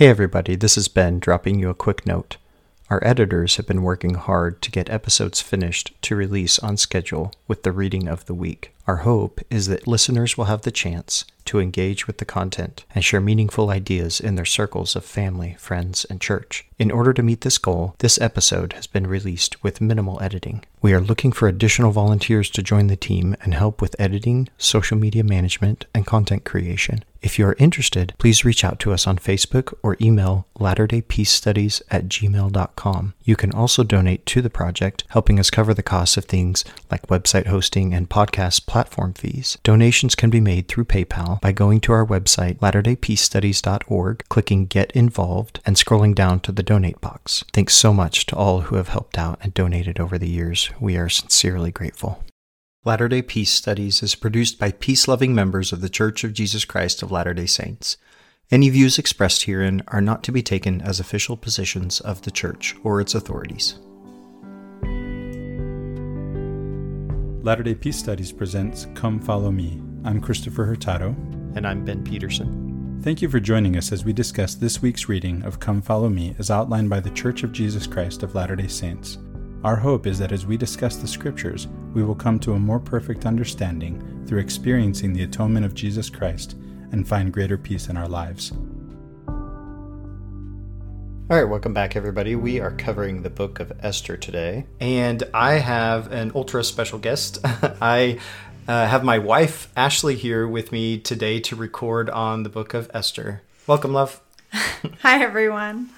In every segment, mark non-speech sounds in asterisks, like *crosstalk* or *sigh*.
Hey everybody, this is Ben dropping you a quick note. Our editors have been working hard to get episodes finished to release on schedule with the reading of the week. Our hope is that listeners will have the chance to engage with the content and share meaningful ideas in their circles of family, friends, and church. In order to meet this goal, this episode has been released with minimal editing. We are looking for additional volunteers to join the team and help with editing, social media management, and content creation. If you are interested, please reach out to us on Facebook or email latterdaypeacestudies at gmail.com. You can also donate to the project, helping us cover the costs of things like website hosting and podcast platform fees. Donations can be made through PayPal by going to our website, latterdaypeacestudies.org, clicking Get Involved, and scrolling down to the donate box. Thanks so much to all who have helped out and donated over the years. We are sincerely grateful. Latter day Peace Studies is produced by peace loving members of the Church of Jesus Christ of Latter day Saints. Any views expressed herein are not to be taken as official positions of the Church or its authorities. Latter day Peace Studies presents Come Follow Me. I'm Christopher Hurtado. And I'm Ben Peterson. Thank you for joining us as we discuss this week's reading of Come Follow Me as outlined by the Church of Jesus Christ of Latter day Saints. Our hope is that as we discuss the Scriptures, we will come to a more perfect understanding through experiencing the atonement of Jesus Christ and find greater peace in our lives. All right, welcome back, everybody. We are covering the book of Esther today, and I have an ultra special guest. *laughs* I uh, have my wife, Ashley, here with me today to record on the book of Esther. Welcome, love. *laughs* Hi, everyone.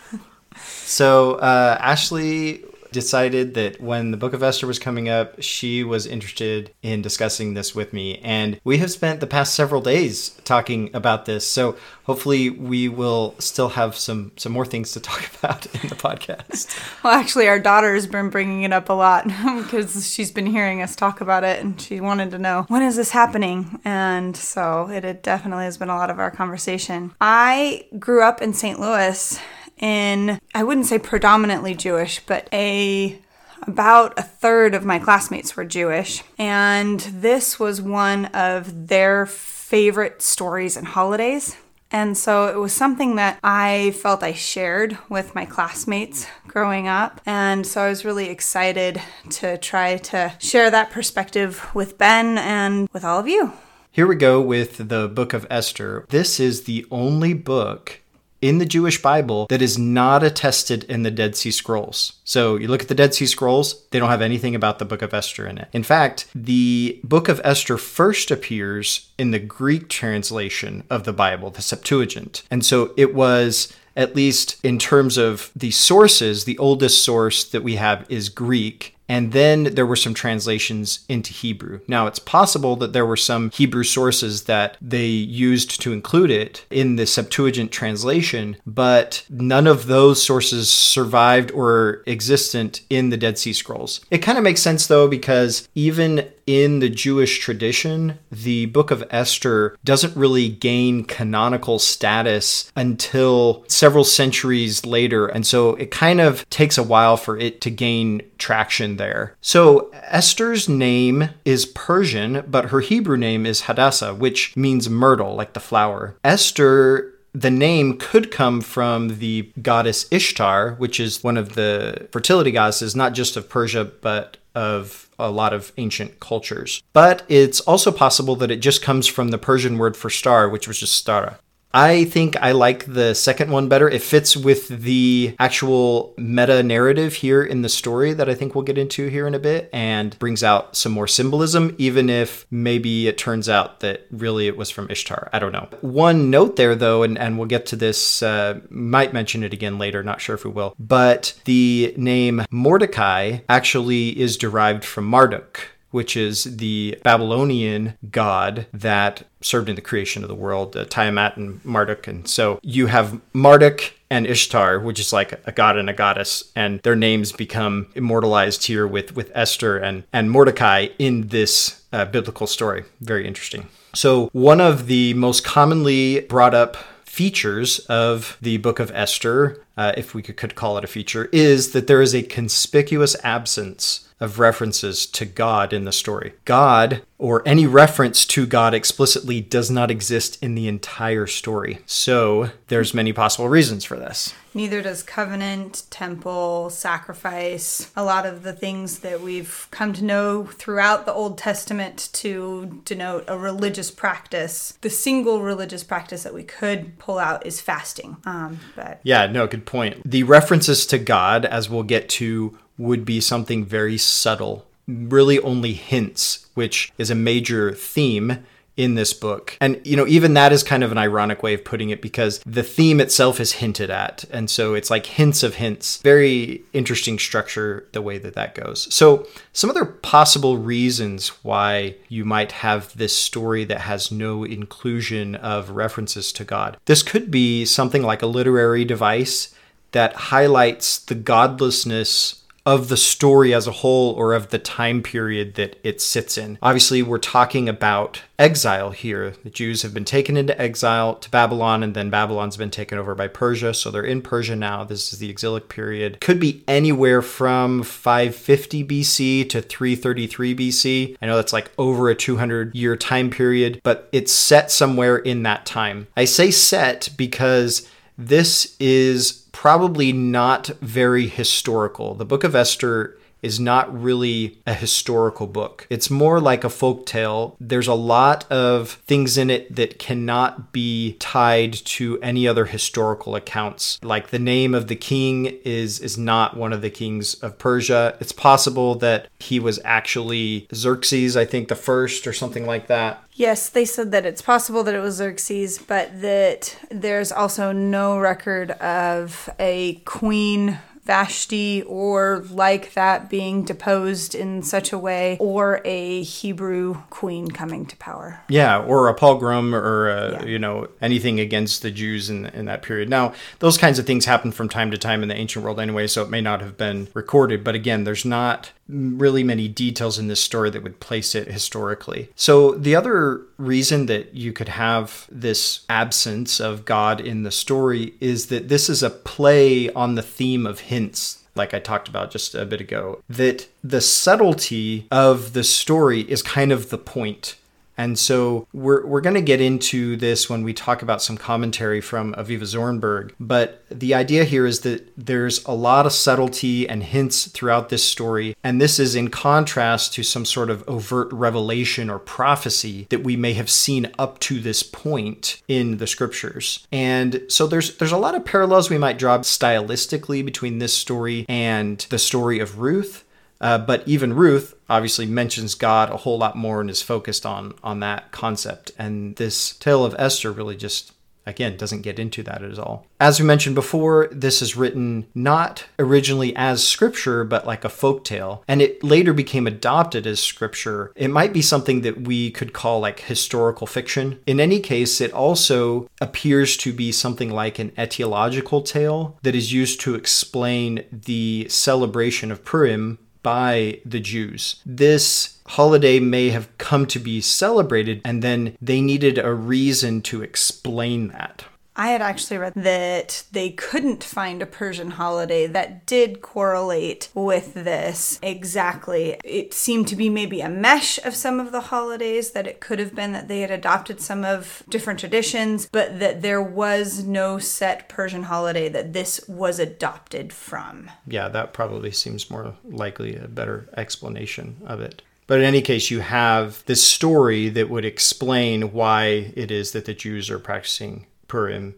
So, uh, Ashley decided that when the book of Esther was coming up, she was interested in discussing this with me. And we have spent the past several days talking about this. So hopefully we will still have some, some more things to *laughs* talk about in the podcast. *laughs* well, actually, our daughter has been bringing it up a lot *laughs* because she's been hearing us talk about it and she wanted to know when is this happening? And so it, it definitely has been a lot of our conversation. I grew up in St. Louis in, I wouldn't say predominantly Jewish, but a about a third of my classmates were Jewish, and this was one of their favorite stories and holidays. And so it was something that I felt I shared with my classmates growing up. And so I was really excited to try to share that perspective with Ben and with all of you. Here we go with the book of Esther. This is the only book in the Jewish Bible that is not attested in the Dead Sea Scrolls. So you look at the Dead Sea Scrolls, they don't have anything about the book of Esther in it. In fact, the book of Esther first appears in the Greek translation of the Bible, the Septuagint. And so it was at least in terms of the sources, the oldest source that we have is Greek. And then there were some translations into Hebrew. Now, it's possible that there were some Hebrew sources that they used to include it in the Septuagint translation, but none of those sources survived or existent in the Dead Sea Scrolls. It kind of makes sense, though, because even in the Jewish tradition, the book of Esther doesn't really gain canonical status until several centuries later. And so it kind of takes a while for it to gain traction there. So Esther's name is Persian, but her Hebrew name is Hadassah, which means myrtle, like the flower. Esther the name could come from the goddess Ishtar, which is one of the fertility goddesses, not just of Persia, but of a lot of ancient cultures. But it's also possible that it just comes from the Persian word for star, which was just stara. I think I like the second one better. It fits with the actual meta narrative here in the story that I think we'll get into here in a bit and brings out some more symbolism, even if maybe it turns out that really it was from Ishtar. I don't know. One note there, though, and, and we'll get to this, uh, might mention it again later, not sure if we will, but the name Mordecai actually is derived from Marduk which is the Babylonian god that served in the creation of the world, uh, Tiamat and Marduk. And so you have Marduk and Ishtar, which is like a god and a goddess, and their names become immortalized here with, with Esther and, and Mordecai in this uh, biblical story. Very interesting. So, one of the most commonly brought up features of the book of Esther, uh, if we could, could call it a feature, is that there is a conspicuous absence of references to God in the story. God, or any reference to God explicitly, does not exist in the entire story. So there's many possible reasons for this. Neither does covenant, temple, sacrifice, a lot of the things that we've come to know throughout the Old Testament to denote a religious practice. The single religious practice that we could pull out is fasting. Um, but Yeah, no, good point. The references to God, as we'll get to, would be something very subtle, really only hints, which is a major theme in this book. And, you know, even that is kind of an ironic way of putting it because the theme itself is hinted at. And so it's like hints of hints. Very interesting structure, the way that that goes. So, some other possible reasons why you might have this story that has no inclusion of references to God. This could be something like a literary device that highlights the godlessness of the story as a whole or of the time period that it sits in. Obviously, we're talking about exile here. The Jews have been taken into exile to Babylon, and then Babylon's been taken over by Persia. So they're in Persia now. This is the exilic period. Could be anywhere from 550 BC to 333 BC. I know that's like over a 200 year time period, but it's set somewhere in that time. I say set because this is probably not very historical. The book of Esther is not really a historical book. It's more like a folk tale. There's a lot of things in it that cannot be tied to any other historical accounts. Like the name of the king is is not one of the kings of Persia. It's possible that he was actually Xerxes, I think the first or something like that. Yes, they said that it's possible that it was Xerxes, but that there's also no record of a queen Vashti or like that being deposed in such a way, or a Hebrew queen coming to power. Yeah, or a pogrom or a, Yeah. you know anything against the Jews in in that period. Now, those kinds of things happen from time to time in the ancient world anyway, so it may not have been recorded, but again, there's not really many details in this story that would place it historically. So, the other reason that you could have this absence of God in the story is that this is a play on the theme of hints like I talked about just a bit ago, that the subtlety of the story is kind of the point. And so we're, we're going to get into this when we talk about some commentary from Avivah Zornberg. But the idea here is that there's a lot of subtlety and hints throughout this story. And this is in contrast to some sort of overt revelation or prophecy that we may have seen up to this point in the scriptures. And so there's there's a lot of parallels we might draw stylistically between this story and the story of Ruth. Uh, but even Ruth obviously mentions God a whole lot more and is focused on on that concept. And this tale of Esther really just again doesn't get into that at all. As we mentioned before, this is written not originally as scripture but like a folk tale, and it later became adopted as scripture. It might be something that we could call like historical fiction. In any case, it also appears to be something like an etiological tale that is used to explain the celebration of Purim by the Jews. This holiday may have come to be celebrated, and then they needed a reason to explain that. I had actually read that they couldn't find a Persian holiday that did correlate with this exactly. It seemed to be maybe a mesh of some of the holidays, that it could have been that they had adopted some of different traditions, but that there was no set Persian holiday that this was adopted from. Yeah, that probably seems more likely a better explanation of it. But in any case, you have this story that would explain why it is that the Jews are practicing Purim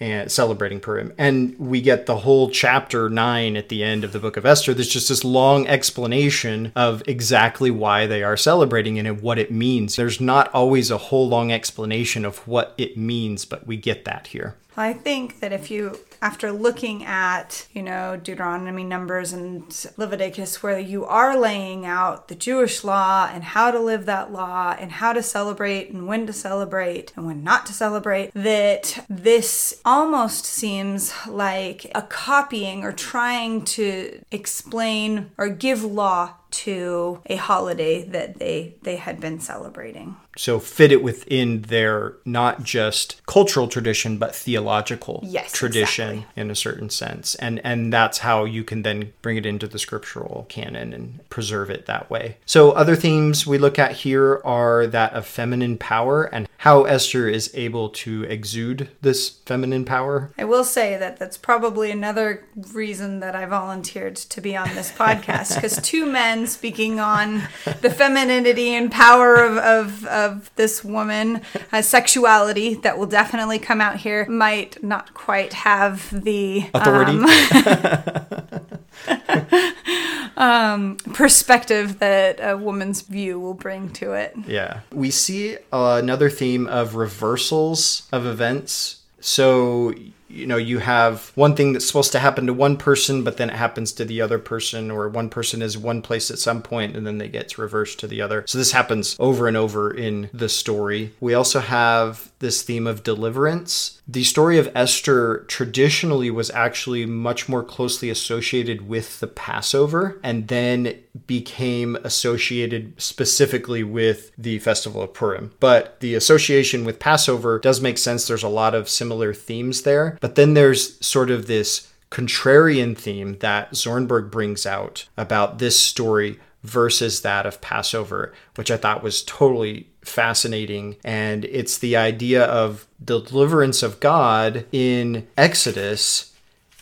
and celebrating Purim. And we get the whole chapter nine at the end of the book of Esther. There's just this long explanation of exactly why they are celebrating and what it means. There's not always a whole long explanation of what it means, but we get that here. I think that if you, after looking at, you know, Deuteronomy, Numbers, and Leviticus, where you are laying out the Jewish law and how to live that law and how to celebrate and when to celebrate and when not to celebrate, that this almost seems like a copying or trying to explain or give law to a holiday that they they had been celebrating. So fit it within their not just cultural tradition but theological Yes, tradition exactly. in a certain sense. And and that's how you can then bring it into the scriptural canon and preserve it that way. So other themes we look at here are that of feminine power and how Esther is able to exude this feminine power. I will say that that's probably another reason that I volunteered to be on this podcast because two men speaking on the femininity and power of, of, of this woman, uh, sexuality that will definitely come out here, might not quite have the Authority. um, *laughs* *laughs* perspective that a woman's view will bring to it. Yeah. We see uh, another theme of reversals of events. So, you know, you have one thing that's supposed to happen to one person, but then it happens to the other person, or one person is one place at some point and then they get reversed to the other. So, this happens over and over in the story. We also have this theme of deliverance. The story of Esther traditionally was actually much more closely associated with the Passover and then became associated specifically with the festival of Purim. But the association with Passover does make sense. There's a lot of similar themes there. But then there's sort of this contrarian theme that Zornberg brings out about this story versus that of Passover, which I thought was totally fascinating. And it's the idea of the deliverance of God in Exodus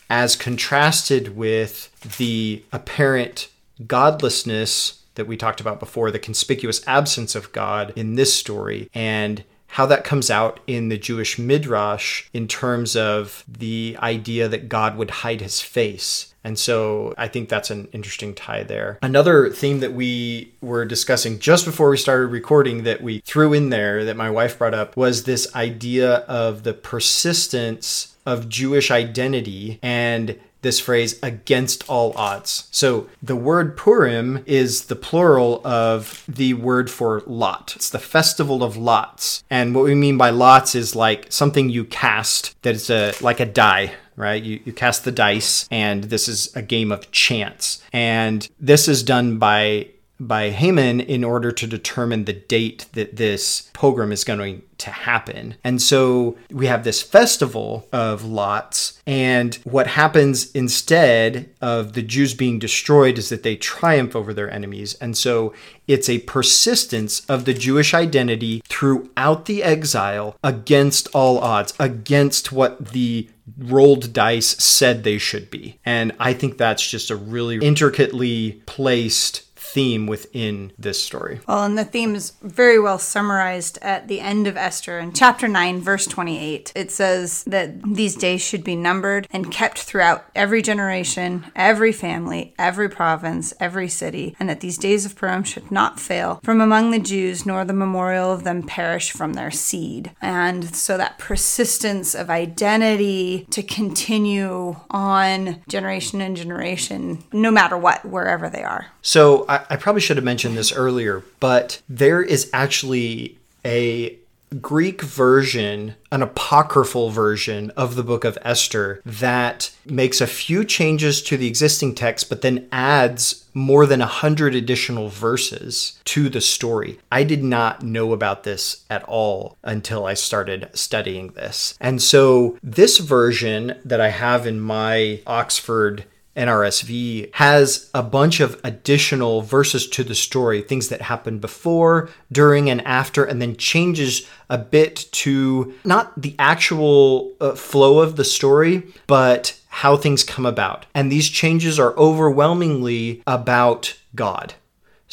as contrasted with the apparent godlessness that we talked about before, the conspicuous absence of God in this story, and how that comes out in the Jewish Midrash in terms of the idea that God would hide his face. And so I think that's an interesting tie there. Another theme that we were discussing just before we started recording that we threw in there that my wife brought up was this idea of the persistence of Jewish identity and this phrase against all odds. So the word Purim is the plural of the word for lot. It's the festival of lots. And what we mean by lots is like something you cast that is a like a die, right? You, you cast the dice and this is a game of chance. And this is done by by Haman in order to determine the date that this pogrom is going to happen. And so we have this festival of lots, and what happens instead of the Jews being destroyed is that they triumph over their enemies. And so it's a persistence of the Jewish identity throughout the exile against all odds, against what the rolled dice said they should be. And I think that's just a really intricately placed theme within this story. Well, and the theme is very well summarized at the end of Esther in chapter 9, verse 28. It says that these days should be numbered and kept throughout every generation, every family, every province, every city, and that these days of Purim should not fail from among the Jews, nor the memorial of them perish from their seed. And so that persistence of identity to continue on generation and generation, no matter what, wherever they are. So I, I probably should have mentioned this earlier, but there is actually a Greek version, an apocryphal version of the book of Esther that makes a few changes to the existing text, but then adds more than a hundred additional verses to the story. I did not know about this at all until I started studying this. And so this version that I have in my Oxford NRSV has a bunch of additional verses to the story, things that happened before, during, and after, and then changes a bit to not the actual uh, flow of the story, but how things come about. And these changes are overwhelmingly about God.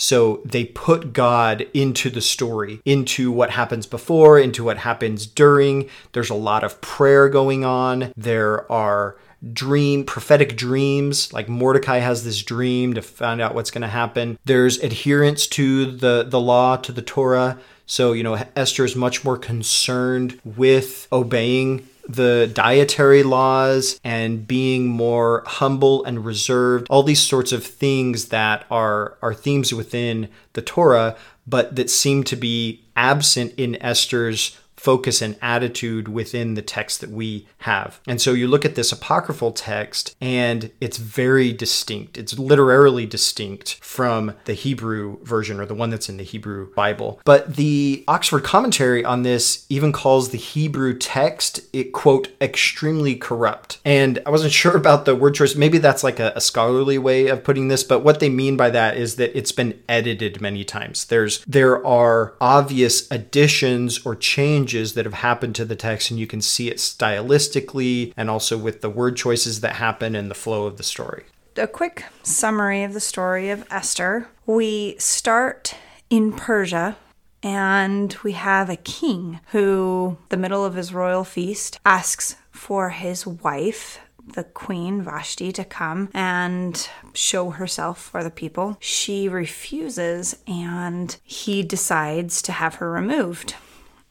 So they put God into the story, into what happens before, into what happens during. There's a lot of prayer going on. There are dream prophetic dreams like mordecai has this dream to find out what's going to happen there's adherence to the the law to the torah so you know esther is much more concerned with obeying the dietary laws and being more humble and reserved all these sorts of things that are are themes within the torah but that seem to be absent in esther's focus and attitude within the text that we have. And so you look at this apocryphal text and it's very distinct. It's literarily distinct from the Hebrew version or the one that's in the Hebrew Bible. But the Oxford commentary on this even calls the Hebrew text, it quote, extremely corrupt. And I wasn't *laughs* sure about the word choice. Maybe that's like a, a scholarly way of putting this, but what they mean by that is that it's been edited many times. There's there are obvious additions or changes that have happened to the text, and you can see it stylistically and also with the word choices that happen and the flow of the story. A quick summary of the story of Esther. We start in Persia and we have a king who, the middle of his royal feast, asks for his wife, the queen Vashti, to come and show herself for the people. She refuses, and he decides to have her removed.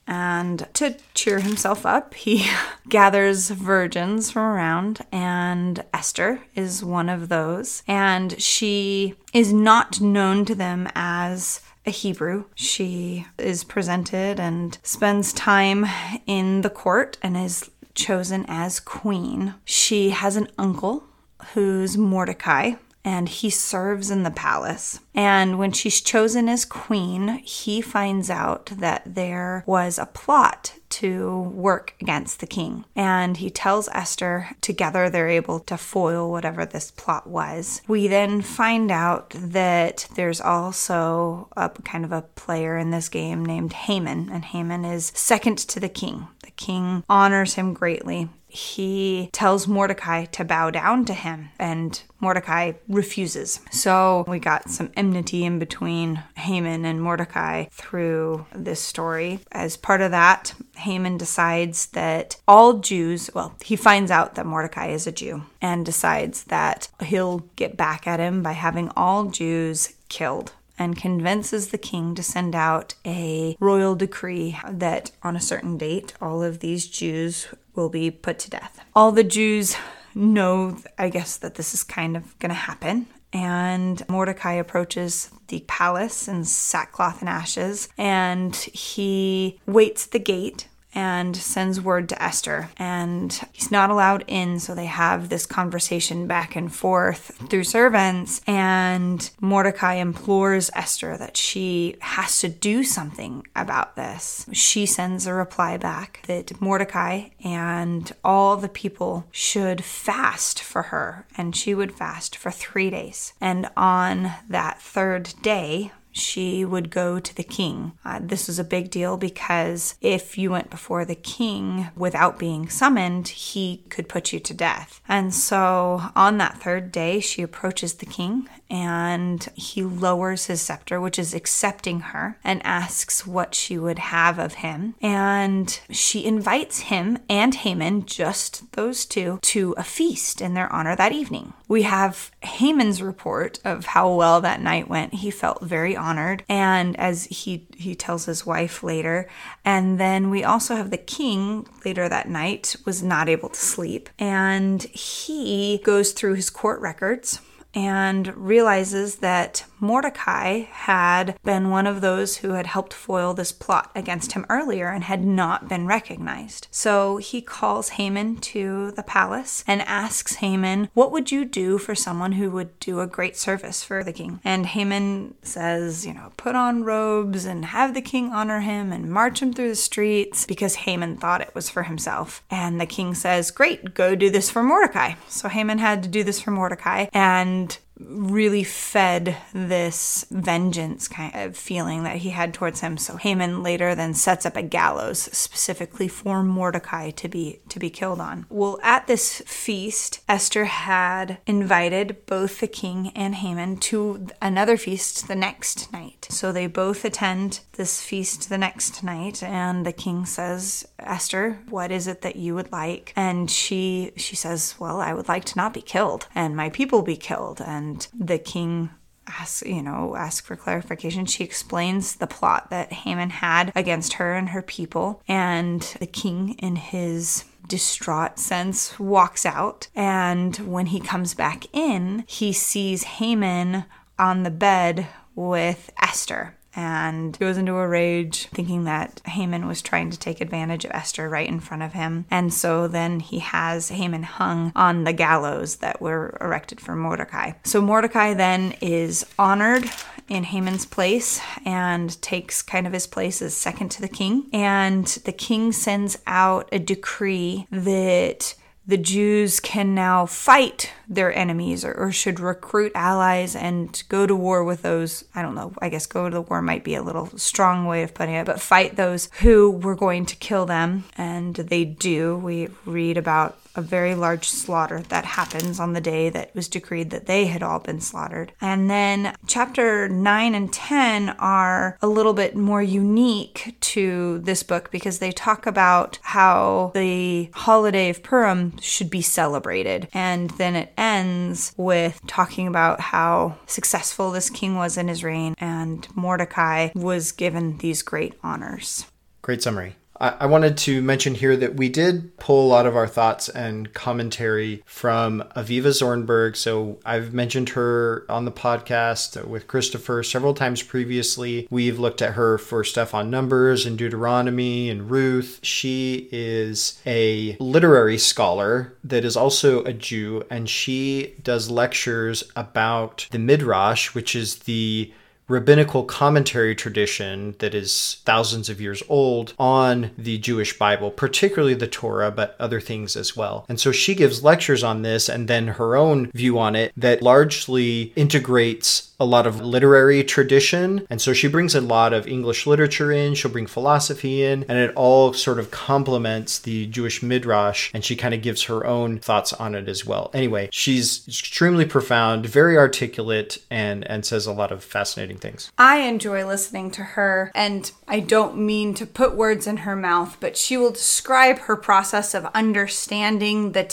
And to cheer himself up, he *laughs* gathers virgins from around, and Esther is one of those. And she is not known to them as a Hebrew. She is presented and spends time in the court and is chosen as queen. She has an uncle who's Mordecai, and he serves in the palace. And when she's chosen as queen, he finds out that there was a plot to work against the king. And he tells Esther, together they're able to foil whatever this plot was. We then find out that there's also a kind of a player in this game named Haman, and Haman is second to the king. The king honors him greatly he tells Mordecai to bow down to him, and Mordecai refuses. So we got some enmity in between Haman and Mordecai through this story. As part of that, Haman decides that all Jews, well, he finds out that Mordecai is a Jew and decides that he'll get back at him by having all Jews killed and convinces the king to send out a royal decree that on a certain date all of these Jews will be put to death. All the Jews know, I guess, that this is kind of going to happen. And Mordecai approaches the palace in sackcloth and ashes, and he waits at the gate and sends word to Esther. And he's not allowed in, so they have this conversation back and forth through servants. And Mordecai implores Esther that she has to do something about this. She sends a reply back that Mordecai and all the people should fast for her, and she would fast for three days. And on that third day, she would go to the king. Uh, this was a big deal because if you went before the king without being summoned, he could put you to death. And so on that third day, she approaches the king and he lowers his scepter, which is accepting her, and asks what she would have of him. And she invites him and Haman, just those two, to a feast in their honor that evening. We have Haman's report of how well that night went. He felt very honored, and as he he tells his wife later, and then we also have the king later that night was not able to sleep, and he goes through his court records and realizes that Mordecai had been one of those who had helped foil this plot against him earlier and had not been recognized. So he calls Haman to the palace and asks Haman, What would you do for someone who would do a great service for the king? And Haman says, You know, put on robes and have the king honor him and march him through the streets because Haman thought it was for himself. And the king says, Great, go do this for Mordecai. So Haman had to do this for Mordecai. And really fed this vengeance kind of feeling that he had towards him. So Haman later then sets up a gallows specifically for Mordecai to be to be killed on. Well, at this feast, Esther had invited both the king and Haman to another feast the next night. So they both attend this feast the next night and the king says, "Esther, what is it that you would like?" And she she says, "Well, I would like to not be killed and my people be killed." And and the king asks, you know, ask for clarification. She explains the plot that Haman had against her and her people, and the king, in his distraught sense, walks out. And when he comes back in, he sees Haman on the bed with Esther. And goes into a rage, thinking that Haman was trying to take advantage of Esther right in front of him. And so then he has Haman hung on the gallows that were erected for Mordecai. So Mordecai then is honored in Haman's place and takes kind of his place as second to the king. And the king sends out a decree that the Jews can now fight their enemies or, or, should recruit allies and go to war with those. I don't know, I guess go to the war might be a little strong way of putting it, but fight those who were going to kill them. And they do. We read about a very large slaughter that happens on the day that was decreed that they had all been slaughtered. And then chapter 9 and 10 are a little bit more unique to this book because they talk about how the holiday of Purim should be celebrated. And then it ends with talking about how successful this king was in his reign and Mordecai was given these great honors. Great summary. I wanted to mention here that we did pull a lot of our thoughts and commentary from Avivah Zornberg. So I've mentioned her on the podcast with Christopher several times previously. We've looked at her for stuff on Numbers and Deuteronomy and Ruth. She is a literary scholar that is also a Jew, and she does lectures about the Midrash, which is the rabbinical commentary tradition that is thousands of years old on the Jewish Bible, particularly the Torah, but other things as well. And so she gives lectures on this and then her own view on it that largely integrates a lot of literary tradition. And so she brings a lot of English literature in, she'll bring philosophy in, and it all sort of complements the Jewish Midrash. And she kind of gives her own thoughts on it as well. Anyway, she's extremely profound, very articulate, and, and says a lot of fascinating things. I enjoy listening to her, and I don't mean to put words in her mouth, but she will describe her process of understanding the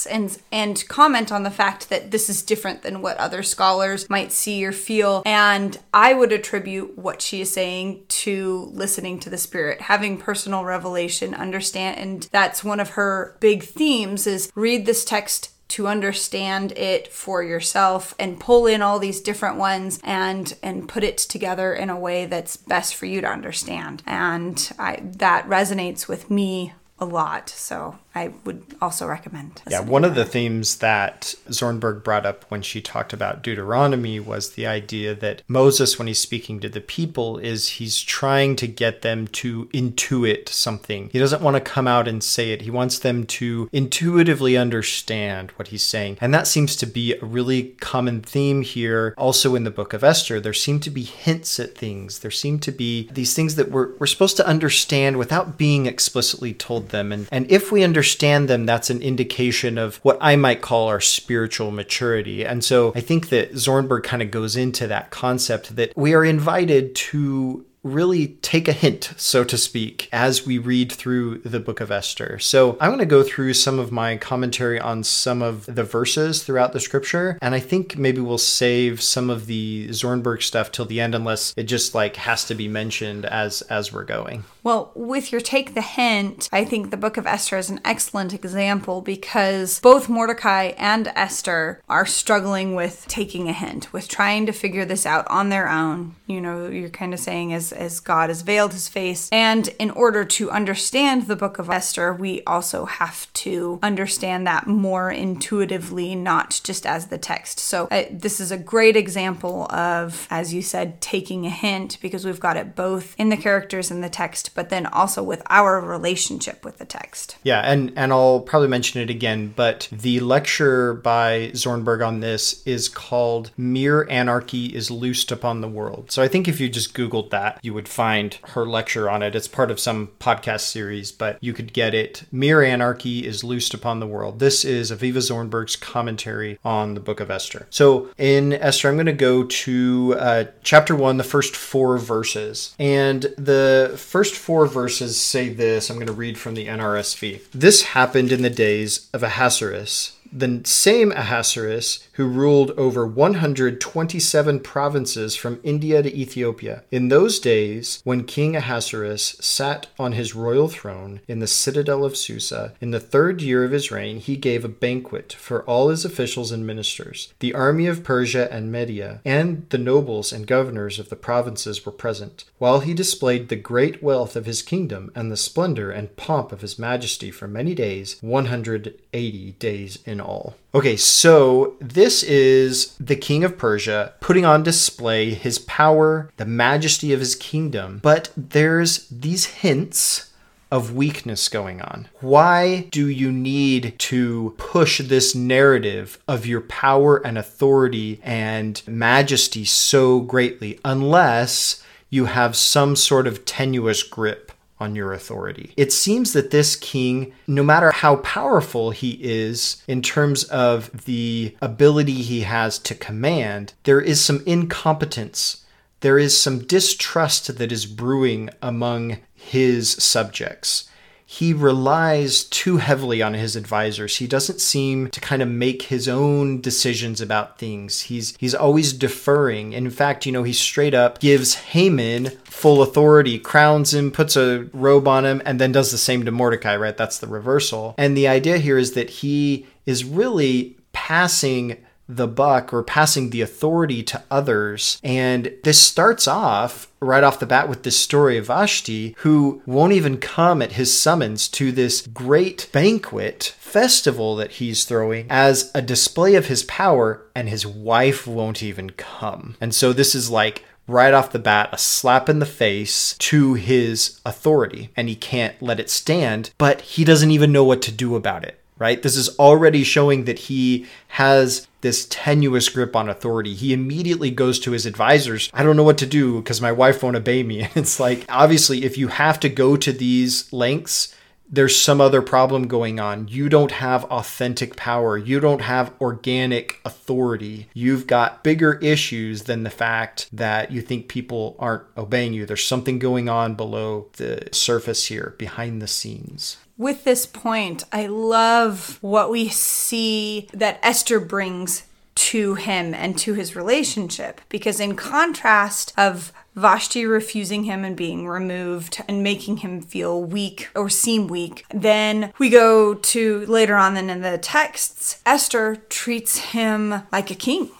texts and and comment on the fact that this is different than what other scholars might see or feel. And I would attribute what she is saying to listening to the Spirit, having personal revelation, understand. And that's one of her big themes is read this text to understand it for yourself and pull in all these different ones and and put it together in a way that's best for you to understand and I, that resonates with me a lot so I would also recommend. Yeah, one of the themes that Zornberg brought up when she talked about Deuteronomy was the idea that Moses, when he's speaking to the people, is he's trying to get them to intuit something. He doesn't want to come out and say it. He wants them to intuitively understand what he's saying. And that seems to be a really common theme here. Also in the book of Esther, there seem to be hints at things. There seem to be these things that we're, we're supposed to understand without being explicitly told them. And, and if we understand understand them, that's an indication of what I might call our spiritual maturity. And so I think that Zornberg kind of goes into that concept that we are invited to really take a hint, so to speak, as we read through the book of Esther. So I'm going to go through some of my commentary on some of the verses throughout the scripture, and I think maybe we'll save some of the Zornberg stuff till the end, unless it just like has to be mentioned as as we're going. Well, with your take the hint, I think the book of Esther is an excellent example because both Mordecai and Esther are struggling with taking a hint, with trying to figure this out on their own. You know, you're kind of saying as God has veiled his face. And in order to understand the book of Esther, we also have to understand that more intuitively, not just as the text. So uh, this is a great example of, as you said, taking a hint because we've got it both in the characters and the text, but then also with our relationship with the text. Yeah, and and I'll probably mention it again, but the lecture by Zornberg on this is called "Mere Anarchy is Loosed Upon the World." So I think if you just Googled that, you would find her lecture on it. It's part of some podcast series, but you could get it. Mere Anarchy is Loosed Upon the World. This is Avivah Zornberg's commentary on the book of Esther. So in Esther, I'm going to go to uh, chapter one, the first four verses. And the first four verses say this I'm going to read from the NRSV. This happened in the days of Ahasuerus the same Ahasuerus who ruled over 127 provinces from India to Ethiopia. In those days, when King Ahasuerus sat on his royal throne in the citadel of Susa, in the third year of his reign, he gave a banquet for all his officials and ministers. The army of Persia and Media, and the nobles and governors of the provinces were present, while he displayed the great wealth of his kingdom and the splendor and pomp of his majesty for many days, 180 days in all. Okay, so this is the king of Persia putting on display his power, the majesty of his kingdom, but there's these hints of weakness going on. Why do you need to push this narrative of your power and authority and majesty so greatly unless you have some sort of tenuous grip on your authority. It seems that this king, no matter how powerful he is in terms of the ability he has to command, there is some incompetence. There is some distrust that is brewing among his subjects he relies too heavily on his advisors. He doesn't seem to kind of make his own decisions about things. He's he's always deferring. In fact, you know, he straight up gives Haman full authority, crowns him, puts a robe on him, and then does the same to Mordecai, right? That's the reversal. And the idea here is that he is really passing the buck or passing the authority to others. And this starts off right off the bat with this story of Vashti, who won't even come at his summons to this great banquet festival that he's throwing as a display of his power, and his wife won't even come. And so this is like right off the bat a slap in the face to his authority, and he can't let it stand, but he doesn't even know what to do about it right? This is already showing that he has this tenuous grip on authority. He immediately goes to his advisors. I don't know what to do because my wife won't obey me. *laughs* And it's like, obviously, if you have to go to these lengths, there's some other problem going on. You don't have authentic power. You don't have organic authority. You've got bigger issues than the fact that you think people aren't obeying you. There's something going on below the surface here, behind the scenes with this point, I love what we see that Esther brings to him and to his relationship because in contrast of Vashti refusing him and being removed and making him feel weak or seem weak. Then we go to later on then in the texts, Esther treats him like a king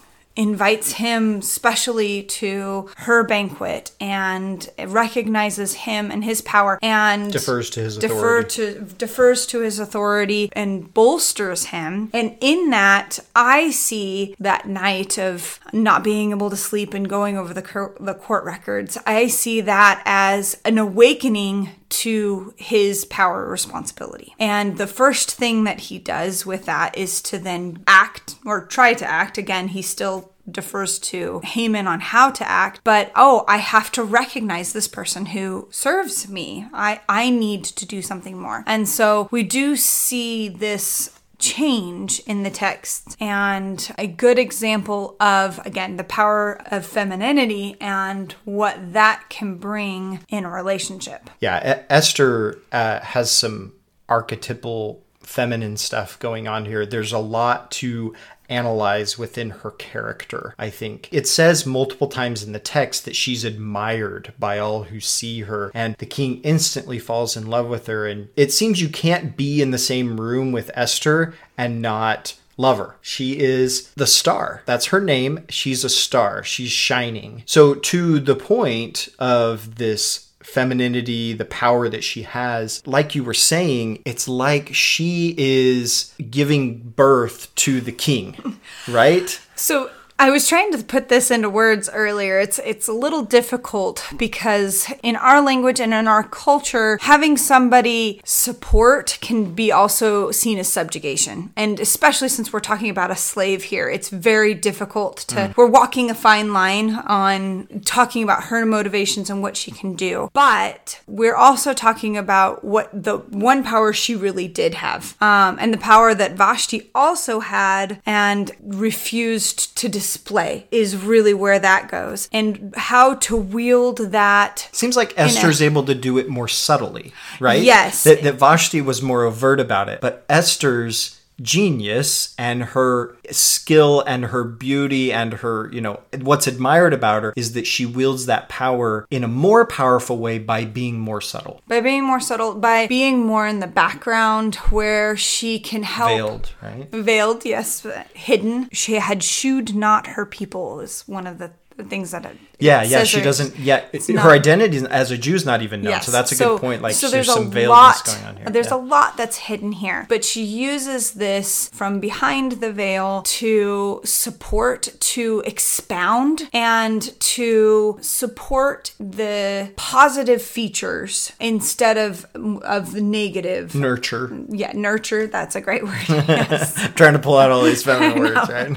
invites him specially to her banquet and recognizes him and his power and defers to his defer authority. to defers to his authority and bolsters him and in that i see that night of not being able to sleep and going over the, cur- the court records i see that as an awakening to his power responsibility. And the first thing that he does with that is to then act or try to act. Again, he still defers to Haman on how to act, but oh, I have to recognize this person who serves me. I, I need to do something more. And so we do see this change in the text and a good example of again the power of femininity and what that can bring in a relationship yeah esther uh, has some archetypal feminine stuff going on here there's a lot to analyze within her character, I think. It says multiple times in the text that she's admired by all who see her, and the king instantly falls in love with her. And it seems you can't be in the same room with Esther and not love her. She is the star. That's her name. She's a star. She's shining. So, to the point of this femininity, the power that she has. Like you were saying, it's like she is giving birth to the king, *laughs* right? So I was trying to put this into words earlier. It's it's a little difficult because in our language and in our culture, having somebody support can be also seen as subjugation. And especially since we're talking about a slave here, it's very difficult to mm. we're walking a fine line on talking about her motivations and what she can do. But we're also talking about what the one power she really did have. Um, and the power that Vashti also had and refused to dis- display is really where that goes and how to wield that. Seems like Esther's a- able to do it more subtly, right? Yes. That, that Vashti was more overt about it, but Esther's genius and her skill and her beauty and her, you know, what's admired about her is that she wields that power in a more powerful way by being more subtle. By being more subtle, by being more in the background where she can help. Veiled, right? Veiled, yes, hidden. She had shewed not her people is one of the things that Yeah, yeah. She doesn't yet. Her not- identity as a Jew is not even known. Yes. So that's a good point. Like so there's, there's, some lot, going on here. There's Yeah. a lot that's hidden here, but she uses this from behind the veil to support, to expound, and to support the positive features instead of of the negative. nurture. Yeah, nurture. That's a great word. *laughs* Yes. *laughs* trying to pull out all these feminine *laughs* words, right?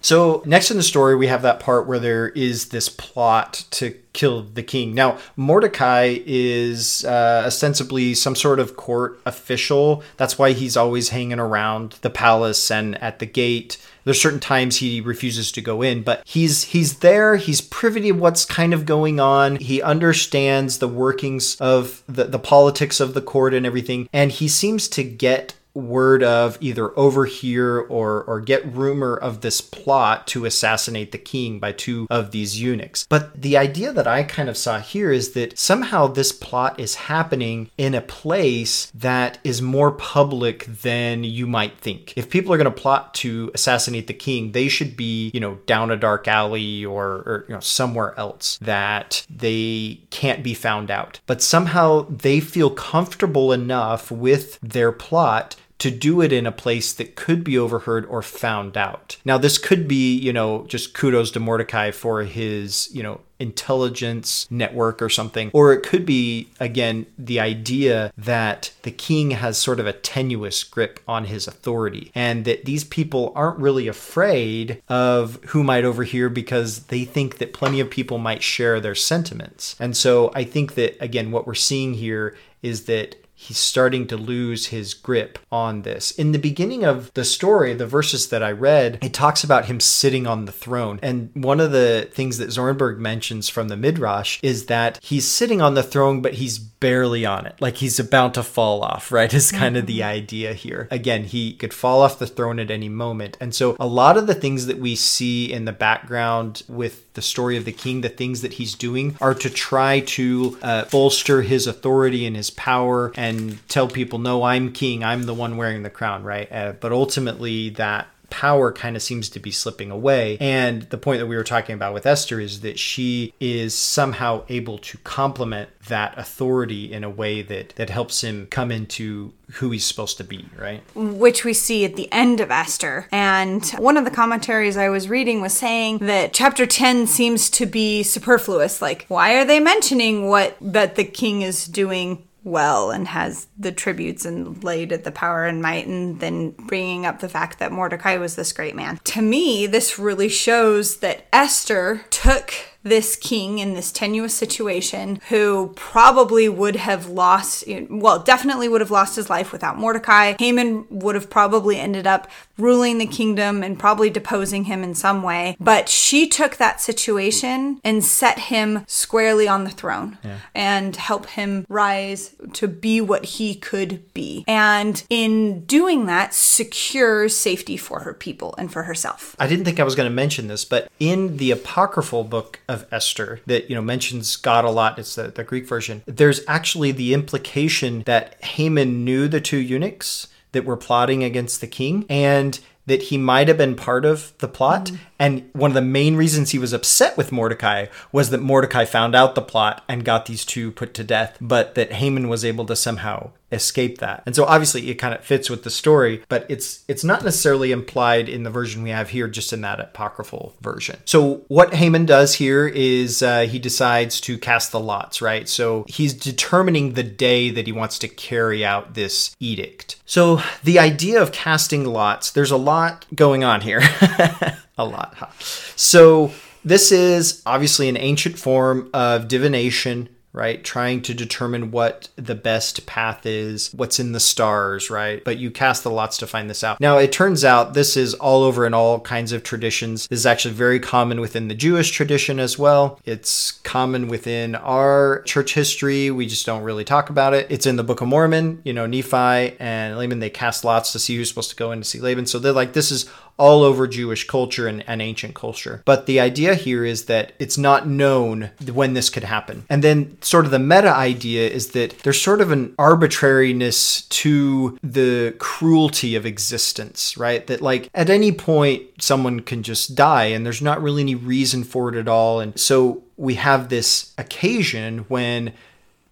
so next in the story, we have that part where there is this plot to kill the king. Now, Mordecai is uh, ostensibly some sort of court official. That's why he's always hanging around the palace and at the gate. There's certain times he refuses to go in, but he's he's there. He's privy to what's kind of going on. He understands the workings of the, the politics of the court and everything, and he seems to get word of either overhear or or get rumor of this plot to assassinate the king by two of these eunuchs. But the idea that I kind of saw here is that somehow this plot is happening in a place that is more public than you might think. If people are going to plot to assassinate the king, they should be, you know, down a dark alley or, or you know somewhere else that they can't be found out. But somehow they feel comfortable enough with their plot to do it in a place that could be overheard or found out. Now, this could be, you know, just kudos to Mordecai for his, you know, intelligence network or something. Or it could be, again, the idea that the king has sort of a tenuous grip on his authority and that these people aren't really afraid of who might overhear because they think that plenty of people might share their sentiments. And so I think that, again, what we're seeing here is that he's starting to lose his grip on this. In the beginning of the story, the verses that I read, it talks about him sitting on the throne. And one of the things that Zornberg mentions from the Midrash is that he's sitting on the throne, but he's barely on it. Like he's about to fall off, right? Is kind of the idea here. Again, he could fall off the throne at any moment. And so a lot of the things that we see in the background with the story of the king, the things that he's doing are to try to uh, bolster his authority and his power and tell people, no, I'm king. I'm the one wearing the crown, right? Uh, but ultimately, that power kind of seems to be slipping away. And the point that we were talking about with Esther is that she is somehow able to complement that authority in a way that that helps him come into who he's supposed to be, right? which we see at the end of Esther. And one of the commentaries I was reading was saying that chapter 10 seems to be superfluous. Like, why are they mentioning what that the king is doing? Well, and has the tributes and laid at the power and might, and then bringing up the fact that Mordecai was this great man. To me, this really shows that Esther took this king in this tenuous situation who probably would have lost well definitely would have lost his life without mordecai. Haman would have probably ended up ruling the kingdom and probably deposing him in some way. But she took that situation and set him squarely on the throne and help him rise to be what he could be and in doing that secures safety for her people and for herself. I didn't think I was going to mention this, but in the apocryphal book of Esther that you know mentions God a lot, it's the, the Greek version. There's actually the implication that Haman knew the two eunuchs that were plotting against the king, and that he might have been part of the plot. And one of the main reasons he was upset with Mordecai was that Mordecai found out the plot and got these two put to death, but that Haman was able to somehow escape that. And so obviously it kind of fits with the story, but it's it's not necessarily implied in the version we have here, just in that apocryphal version. So what Haman does here is uh, he decides to cast the lots, right? So he's determining the day that he wants to carry out this edict. So the idea of casting lots, there's a lot going on here. *laughs* a lot. Huh? So this is obviously an ancient form of divination right? Trying to determine what the best path is, what's in the stars, right? But you cast the lots to find this out. Now, it turns out this is all over in all kinds of traditions. This is actually very common within the Jewish tradition as well. It's common within our church history. We just don't really talk about it. It's in the Book of Mormon. You know, Nephi and Laman, they cast lots to see who's supposed to go in to see Laban. So they're like, this is all over Jewish culture and, and, ancient culture. But the idea here is that it's not known when this could happen. And then, sort of, the meta idea is that there's sort of an arbitrariness to the cruelty of existence, right? That, like, at any point, someone can just die and there's not really any reason for it at all. And so we have this occasion when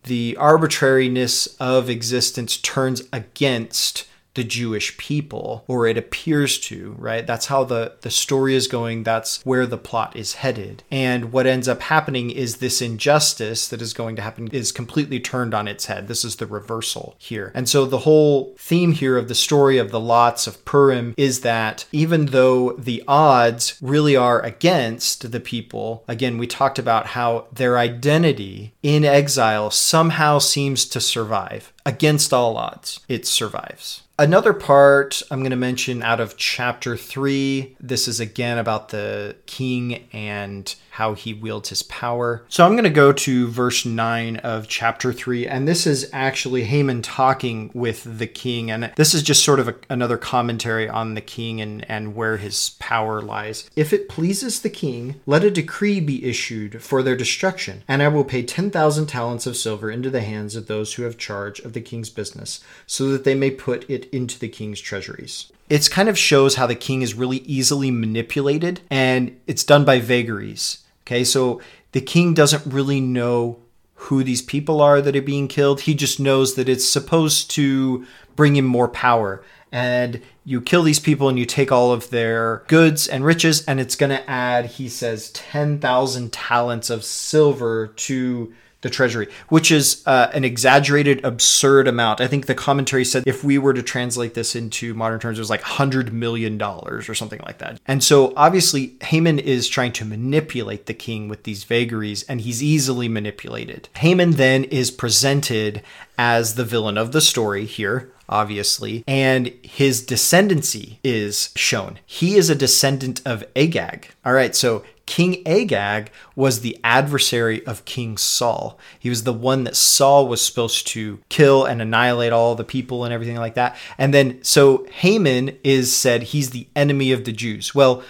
the arbitrariness of existence turns against the Jewish people, or it appears to, right? That's how the, the story is going. That's where the plot is headed. And what ends up happening is this injustice that is going to happen is completely turned on its head. This is the reversal here. And so the whole theme here of the story of the lots of Purim is that even though the odds really are against the people, again, we talked about how their identity in exile somehow seems to survive. Against all odds, it survives. Another part I'm going to mention out of chapter three. This is again about the king and how he wields his power. So I'm going to go to verse 9 of chapter 3, and this is actually Haman talking with the king. And this is just sort of a, another commentary on the king and, and where his power lies. If it pleases the king, let a decree be issued for their destruction, and I will pay 10,000 talents of silver into the hands of those who have charge of the king's business, so that they may put it into the king's treasuries it kind of shows how the king is really easily manipulated and it's done by vagaries. Okay, so the king doesn't really know who these people are that are being killed. He just knows that it's supposed to bring him more power. And you kill these people and you take all of their goods and riches, and it's going to add, he says, 10,000 talents of silver to the treasury, which is uh, an exaggerated, absurd amount. I think the commentary said if we were to translate this into modern terms, it was like $100 million or something like that. And so obviously, Haman is trying to manipulate the king with these vagaries, and he's easily manipulated. Haman then is presented as the villain of the story here, obviously, and his descendancy is shown. He is a descendant of Agag. All right, so King Agag was the adversary of King Saul. He was the one that Saul was supposed to kill and annihilate all the people and everything like that. And then, so Haman is said he's the enemy of the Jews. Well,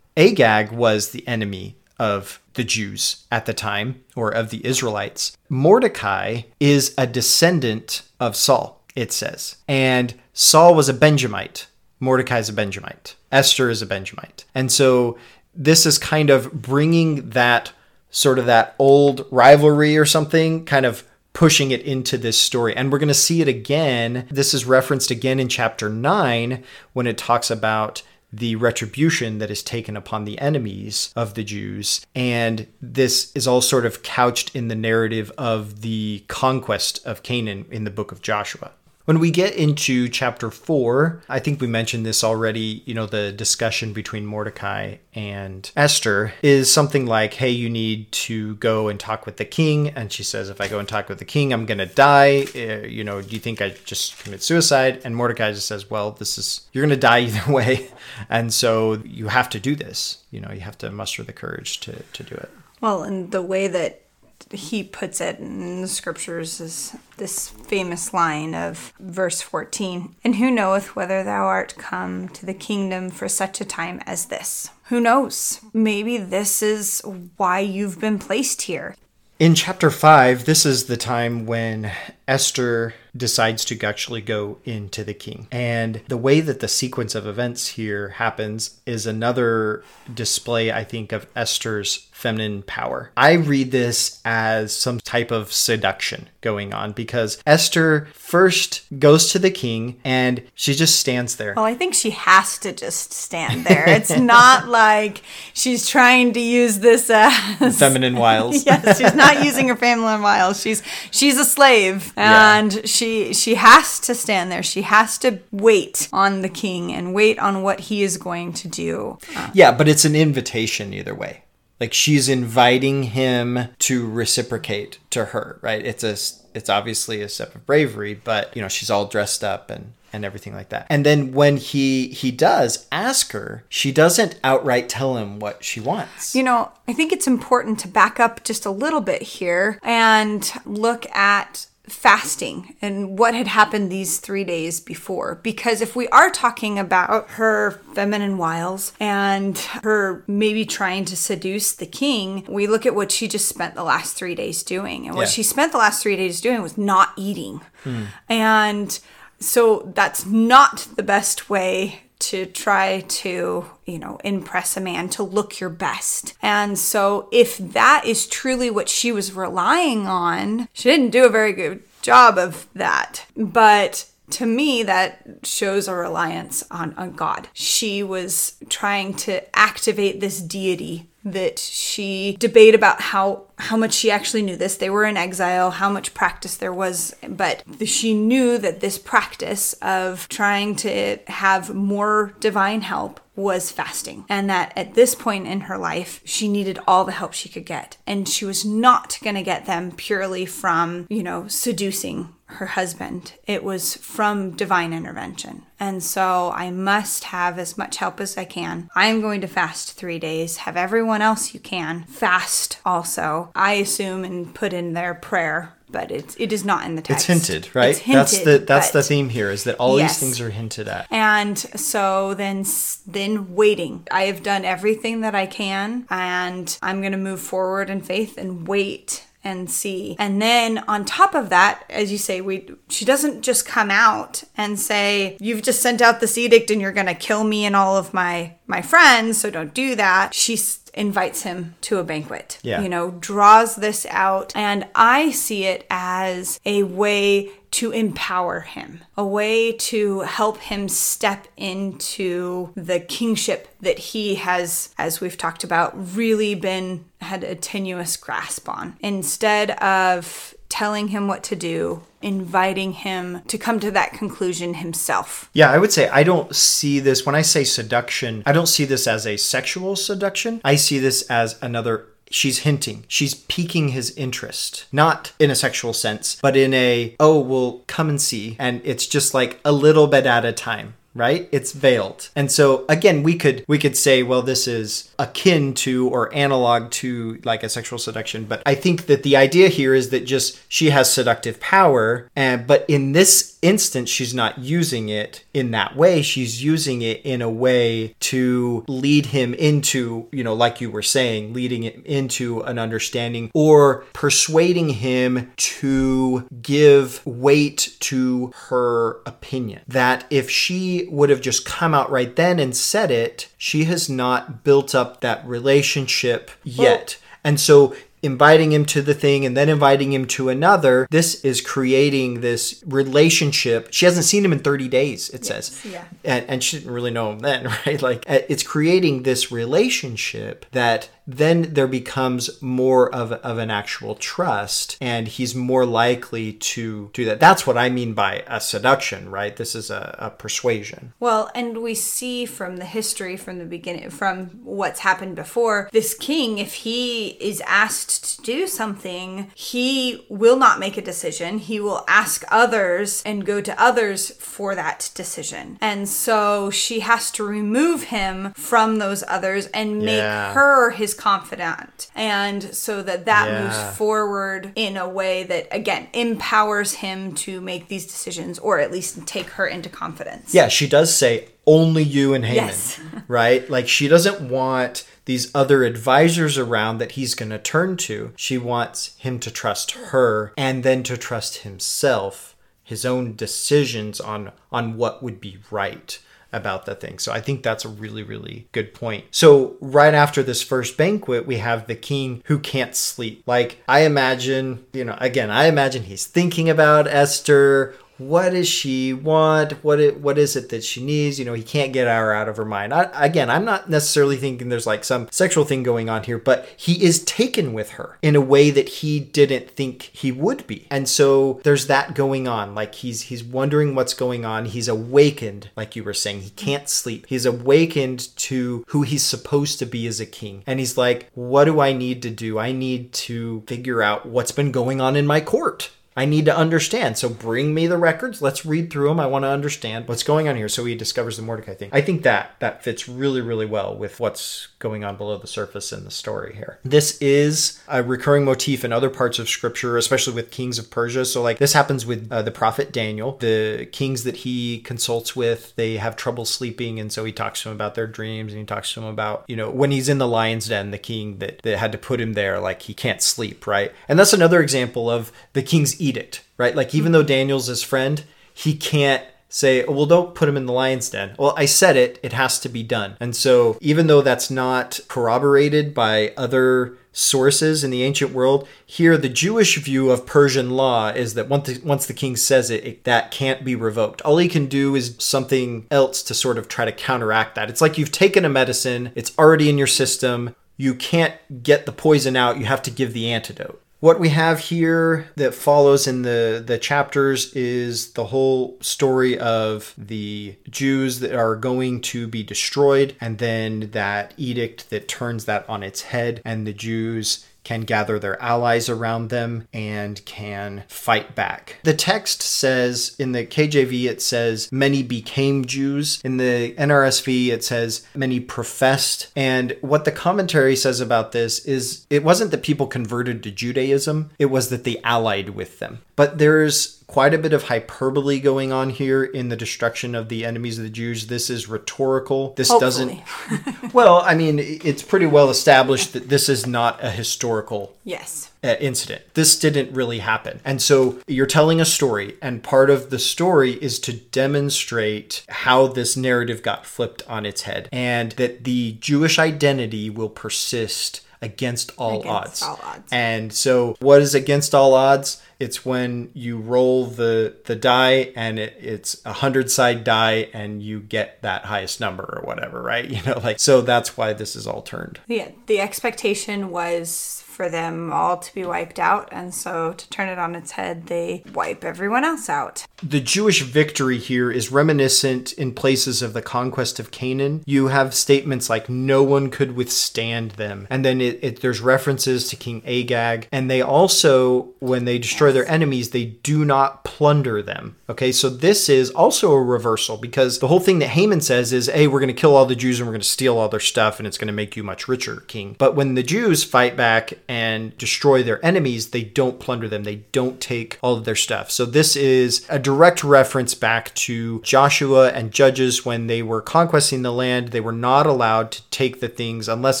Agag was the enemy of the Jews at the time, or of the Israelites. Mordecai is a descendant of Saul, it says. And Saul was a Benjamite. Mordecai is a Benjamite. Esther is a Benjamite. And so this is kind of bringing that sort of that old rivalry or something, kind of pushing it into this story. And we're going to see it again. This is referenced again in chapter 9 when it talks about the retribution that is taken upon the enemies of the Jews. And this is all sort of couched in the narrative of the conquest of Canaan in the book of Joshua. When we get into chapter four, I think we mentioned this already, you know, the discussion between Mordecai and Esther is something like, hey, you need to go and talk with the king. And she says, if I go and talk with the king, I'm going to die. Uh, you know, do you think I just commit suicide? And Mordecai just says, well, this is, you're going to die *laughs* either way. And so you have to do this. You know, you have to muster the courage to, to do it. Well, and the way that he puts it in the scriptures is this famous line of verse 14 And who knoweth whether thou art come to the kingdom for such a time as this? Who knows? Maybe this is why you've been placed here. In chapter 5, this is the time when Esther decides to actually go into the king. And the way that the sequence of events here happens is another display, I think, of Esther's feminine power. I read this as some type of seduction going on because Esther first goes to the king and she just stands there. Well, I think she has to just stand there. It's *laughs* not like she's trying to use this as feminine wiles. *laughs* yes, she's not using her feminine wiles. She's she's a slave and yeah. she she has to stand there. She has to wait on the king and wait on what he is going to do. Uh, yeah, but it's an invitation either way. Like she's inviting him to reciprocate to her, right? It's a it's obviously a step of bravery, but you know, she's all dressed up and and everything like that. And then when he he does ask her, she doesn't outright tell him what she wants. You know, I think it's important to back up just a little bit here and look at fasting and what had happened these three days before. Because if we are talking about her feminine wiles and her maybe trying to seduce the king, we look at what she just spent the last three days doing. And what Yeah. she spent the last three days doing was not eating. Hmm. And so that's not the best way to try to, you know, impress a man to look your best. And so if that is truly what she was relying on, she didn't do a very good job of that. But to me, that shows a reliance on, on God. She was trying to activate this deity that she debate about how how much she actually knew this. They were in exile how much practice there was but she knew that this practice of trying to have more divine help was fasting and that at this point in her life she needed all the help she could get. And she was not going to get them purely from you know seducing her husband. It was from divine intervention. And so I must have as much help as I can. I'm going to fast three days. Have everyone else you can fast also. I assume and put in their prayer, but it's it is not in the text. It's hinted, right? It's that's hinted, the that's the theme here is that all Yes. these things are hinted at. and so then then waiting. I have done everything that I can and I'm going to move forward in faith and wait and see. And then on top of that, as you say, we she doesn't just come out and say, "You've just sent out this edict and you're going to kill me and all of my my friends, so don't do that." She invites him to a banquet. Yeah. You know, draws this out and I see it as a way to empower him, a way to help him step into the kingship that he has, as we've talked about, really been had a tenuous grasp on. Instead of telling him what to do, inviting him to come to that conclusion himself. Yeah, I would say I don't see this when I say seduction, I don't see this as a sexual seduction. I see this as another she's hinting. She's piquing his interest. Not in a sexual sense, but in a oh, well, come and see and it's just like a little bit at a time. Right? It's veiled. And so again, we could we could say, well, this is akin to or analog to like a sexual seduction, but I think that the idea here is that just she has seductive power, and but in this instance, she's not using it in that way. She's using it in a way to lead him into, you know, like you were saying, leading it into an understanding or persuading him to give weight to her opinion. That if she would have just come out right then and said it, she has not built up that relationship yet. and so inviting him to the thing and then inviting him to another, this is creating this relationship. She hasn't seen him in 30 days, it says. yeah. And, and she didn't really know him then, *laughs* right? Like uh, it's creating this relationship that then there becomes more of, of an actual trust and he's more likely to do that. That's what I mean by a seduction, right? This is a, a persuasion. Well, and we see from the history from the beginning, from what's happened before, this king, if he is asked to do something, he will not make a decision. He will ask others and go to others for that decision. And so she has to remove him from those others and make Yeah. her his confidant. And so that that Yeah. moves forward in a way that, again, empowers him to make these decisions or at least take her into confidence. Yeah, she does say only you and Haman, Yes. *laughs* right? Like she doesn't want these other advisors around that he's going to turn to. She wants him to trust her and then to trust himself, his own decisions on on what would be right about the thing. So I think that's a really really good point. So right after this first banquet, we have the king who can't sleep. Like I imagine, you know, again, I imagine he's thinking about Esther what does she want? What it, what is it that she needs? You know, he can't get her out of her mind. I, again, I'm not necessarily thinking there's like some sexual thing going on here, but he is taken with her in a way that he didn't think he would be. And so there's that going on. Like he's he's wondering what's going on. He's awakened, like you were saying. He can't sleep. He's awakened to who he's supposed to be as a king. And he's like, what do I need to do? I need to figure out what's been going on in my court. I need to understand. So bring me the records. Let's read through them. I want to understand what's going on here. So he discovers the Mordecai thing. I think that that fits really, really well with what's going on below the surface in the story here. This is a recurring motif in other parts of scripture, especially with kings of Persia. So like this happens with uh, the prophet Daniel. The kings that he consults with, they have trouble sleeping, and so he talks to them about their dreams, and he talks to them about you know when he's in the lion's den, the king that that had to put him there, like he can't sleep, right? And that's another example of the king's edict, right? Like even though Daniel's his friend, he can't say, oh, well, don't put him in the lion's den. Well, I said it, it has to be done. And so, even though that's not corroborated by other sources in the ancient world, here the Jewish view of Persian law is that once the, once the king says it, it, that can't be revoked. All he can do is something else to sort of try to counteract that. It's like you've taken a medicine, it's already in your system. You can't get the poison out, you have to give the antidote. What we have here that follows in the, the chapters is the whole story of the Jews that are going to be destroyed, and then that edict that turns that on its head, and the Jews can gather their allies around them and can fight back. The text says in the KJV, it says many became Jews. In the NRSV, it says many professed. And what the commentary says about this is it wasn't that people converted to Judaism, it was that they allied with them. But there's quite a bit of hyperbole going on here in the destruction of the enemies of the Jews. This is rhetorical. This Hopefully. doesn't. *laughs* well, I mean, it's pretty well established that this is not a historical yes. uh, incident. This didn't really happen. And so you're telling a story, and part of the story is to demonstrate how this narrative got flipped on its head and that the Jewish identity will persist against all Against odds. all odds. And so what is against all odds? It's when you roll the the die and it, it's a hundred side die and you get that highest number or whatever, right? *laughs* You know, like so that's why this is all turned. Yeah, the expectation was for them all to be wiped out, and so to turn it on its head, they wipe everyone else out. The Jewish victory here is reminiscent in places of the conquest of Canaan. You have statements like no one could withstand them. And then it, it, there's references to King Agag. And they also, when they destroy their enemies, they do not plunder them. Okay, so this is also a reversal because the whole thing that Haman says is, hey, we're going to kill all the Jews and we're going to steal all their stuff and it's going to make you much richer, king. But when the Jews fight back and destroy their enemies, they don't plunder them, they don't take all of their stuff. So this is a direct reference back to Joshua and Judges when they were conquesting the land. They were not allowed to take the things unless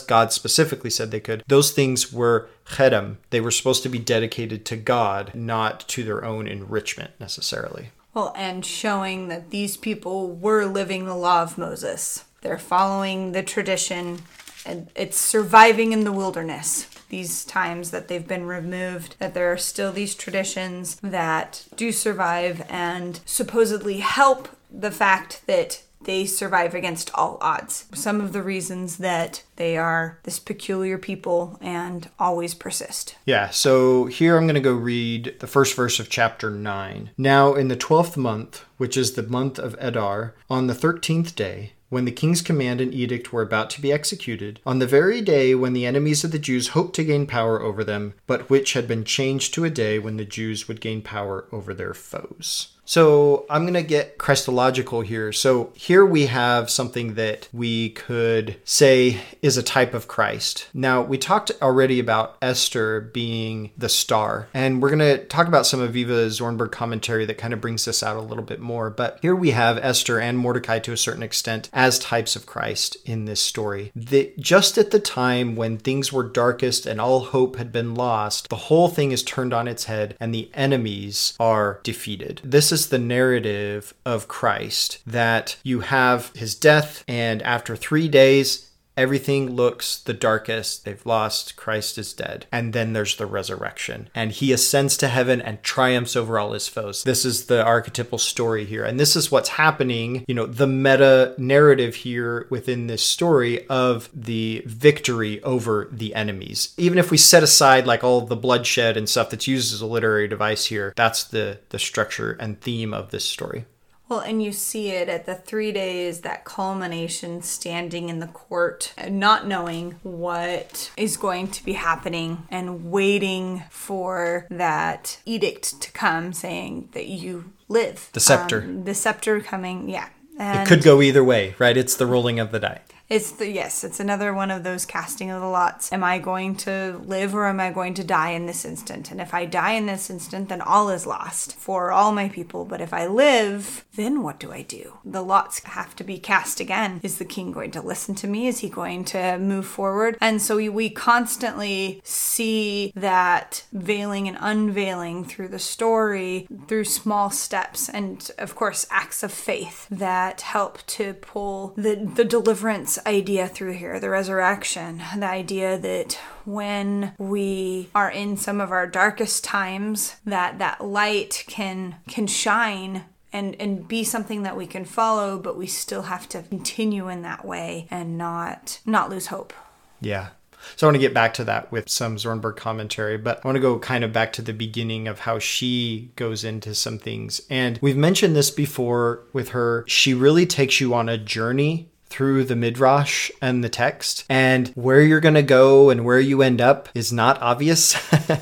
God specifically said they could. Those things were cherem. They were supposed to be dedicated to God, not to their own enrichment necessarily. Well, and showing that these people were living the law of Moses. They're following the tradition, and it's surviving in the wilderness. These times that they've been removed, that there are still these traditions that do survive and supposedly help the fact that they survive against all odds. Some of the reasons that they are this peculiar people and always persist. Yeah, so here I'm going to go read the first verse of chapter 9. Now, in the twelfth month, which is the month of Adar, on the thirteenth day, when the king's command and edict were about to be executed, on the very day when the enemies of the Jews hoped to gain power over them, but which had been changed to a day when the Jews would gain power over their foes. So I'm going to get Christological here. So here we have something that we could say is a type of Christ. Now, we talked already about Esther being the star, and we're going to talk about some of Avivah Zornberg commentary that kind of brings this out a little bit more. But here we have Esther and Mordecai to a certain extent as types of Christ in this story. That just at the time when things were darkest and all hope had been lost, the whole thing is turned on its head and the enemies are defeated. This is the narrative of Christ that you have his death, and after three days, everything looks the darkest. They've lost. Christ is dead. And then there's the resurrection. And he ascends to heaven and triumphs over all his foes. This is the archetypal story here. And this is what's happening, you know, the meta narrative here within this story of the victory over the enemies. Even if we set aside like all the bloodshed and stuff that's used as a literary device here, that's the the structure and theme of this story. Well, and you see it at the three days, that culmination standing in the court, not knowing what is going to be happening and waiting for that edict to come saying that you live. The scepter. Um, the scepter coming, yeah. And It could go either way, right? It's the rolling of the die. It's the yes, it's another one of those casting of the lots. Am I going to live or am I going to die in this instant? And if I die in this instant, then all is lost for all my people. But if I live, then what do I do? The lots have to be cast again. Is the king going to listen to me? Is he going to move forward? And so we, we constantly see that veiling and unveiling through the story through small steps and of course acts of faith that help to pull the, the deliverance idea through here, the resurrection, the idea that when we are in some of our darkest times, that that light can can shine and and be something that we can follow, but we still have to continue in that way and not not lose hope. Yeah. So I want to get back to that with some Zornberg commentary, but I want to go kind of back to the beginning of how she goes into some things. And we've mentioned this before with her. She really takes you on a journey through the midrash and the text and where you're going to go and where you end up is not obvious. *laughs*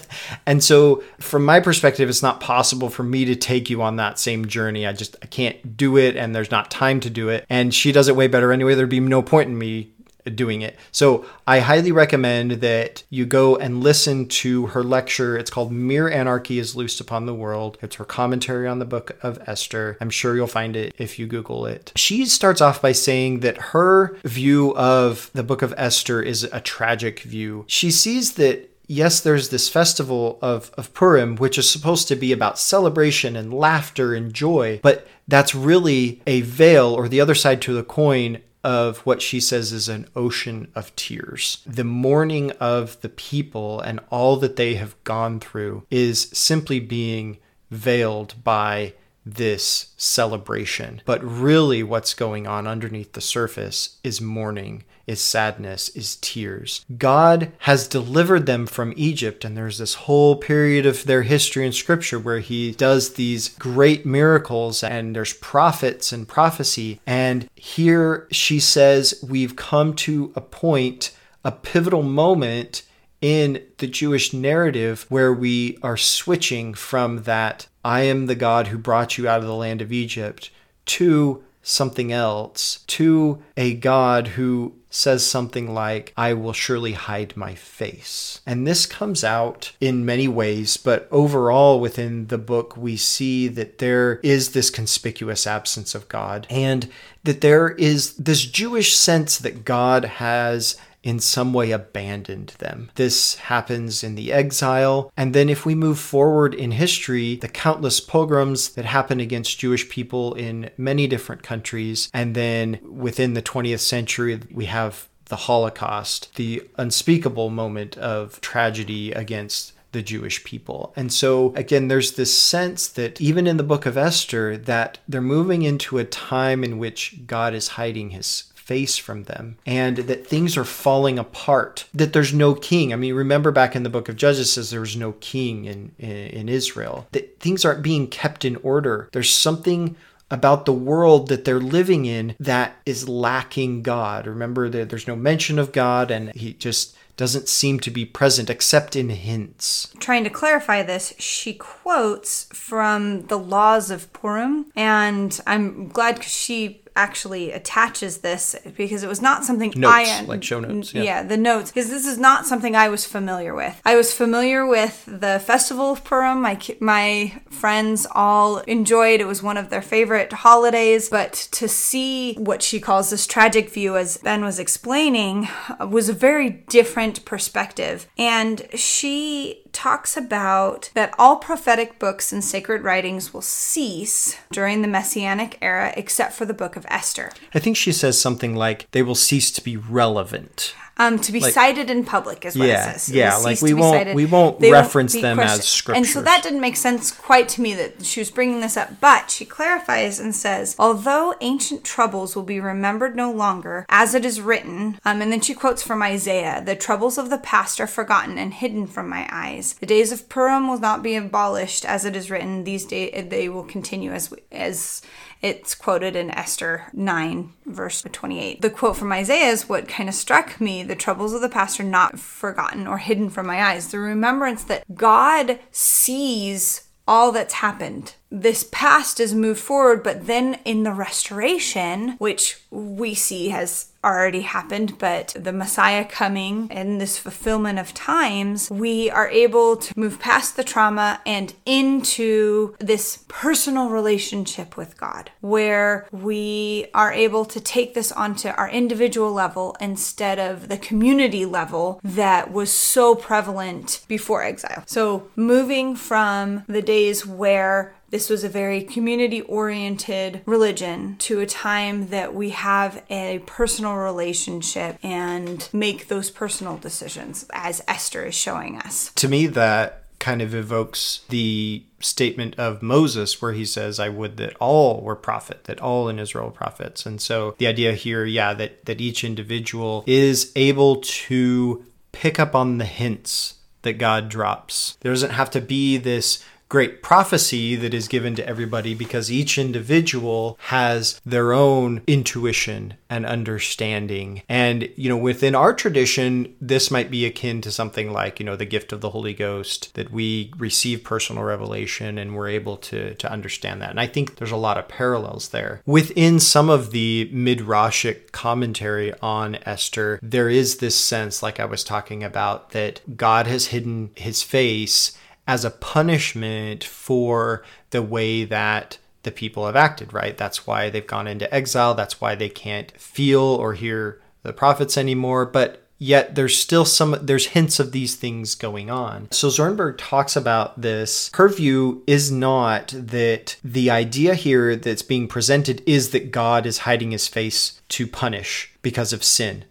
And so from my perspective it's not possible for me to take you on that same journey. I just i can't do it and there's not time to do it. And she does it way better anyway. There'd be no point in me doing it. So I highly recommend that you go and listen to her lecture. It's called Mere Anarchy is Loosed Upon the World. It's her commentary on the book of Esther. I'm sure you'll find it if you Google it. She starts off by saying that her view of the book of Esther is a tragic view. She sees that yes, there's this festival of, of Purim, which is supposed to be about celebration and laughter and joy, but that's really a veil or the other side to the coin of what she says is an ocean of tears. The mourning of the people and all that they have gone through is simply being veiled by this celebration. But really, what's going on underneath the surface is mourning, is sadness, is tears. God has delivered them from Egypt, and there's this whole period of their history in Scripture where He does these great miracles, and there's prophets and prophecy. And here she says, We've come to a point, a pivotal moment in the Jewish narrative where we are switching from that I am the God who brought you out of the land of Egypt to something else, to a God who says something like, I will surely hide my face. And this comes out in many ways, but overall within the book, we see that there is this conspicuous absence of God and that there is this Jewish sense that God has in some way abandoned them. This happens in the exile. And then, if we move forward in history, the countless pogroms that happen against Jewish people in many different countries. And then within the 20th century, we have the Holocaust, the unspeakable moment of tragedy against the Jewish people. And so again there's this sense that even in the book of Esther that they're moving into a time in which God is hiding his face from them and that things are falling apart that there's no king. I mean remember back in the book of judges says there was no king in, in, in israel that things aren't being kept in order. There's something about the world that they're living in that is lacking god. Remember that there's no mention of god and he just doesn't seem to be present except in hints. Trying to clarify this, she quotes from the laws of Purim, and I'm glad because she actually attaches this because it was not something Notes, I like show notes, Yeah. yeah. the notes because this is not something I was familiar with. I was familiar with the festival of Purim. My my friends all enjoyed. It was one of their favorite holidays. But to see what she calls this tragic view, as Ben was explaining, was a very different perspective. And she talks about that all prophetic books and sacred writings will cease during the Messianic era except for the book of Esther. I think she says something like they will cease to be relevant. Um, to be cited in public is what Yeah, it says. It yeah, like we won't- cited. we won't They reference be them as questioned. And so that didn't make sense quite to me that she was bringing this up. But she clarifies and says, although ancient troubles will be remembered no longer, as it is written, um, and then she quotes from Isaiah, the troubles of the past are forgotten and hidden from my eyes. The days of Purim will not be abolished, as it is written. These days they will continue as as it's quoted in Esther 9, verse 28. The quote from Isaiah is what kind of struck me. The troubles of the past are not forgotten or hidden from my eyes. The remembrance that God sees all that's happened. This past is moved forward, but then in the restoration, which we see has already happened, but the Messiah coming and this fulfillment of times, we are able to move past the trauma and into this personal relationship with God, where we are able to take this onto our individual level instead of the community level that was so prevalent before exile. So, moving from the days where this was a very community oriented religion to a time that we have a personal relationship and make those personal decisions, as Esther is showing us. To me, that kind of evokes the statement of Moses where he says, I would that all were prophet, that all in Israel prophets. And so the idea here, yeah, that, that each individual is able to pick up on the hints that God drops. There doesn't have to be this great prophecy that is given to everybody because each individual has their own intuition and understanding. And, you know, within our tradition, this might be akin to something like, you know, the gift of the Holy Ghost, that we receive personal revelation and we're able to, to understand that. And I think there's a lot of parallels there. Within some of the Midrashic commentary on Esther, there is this sense, like I was talking about, that God has hidden his face as a punishment for the way that the people have acted, right? That's why they've gone into exile. That's why they can't feel or hear the prophets anymore. But yet there's still some there's hints of these things going on. So Zornberg talks about this. Her view is not that the idea here that's being presented is that God is hiding his face to punish because of sin.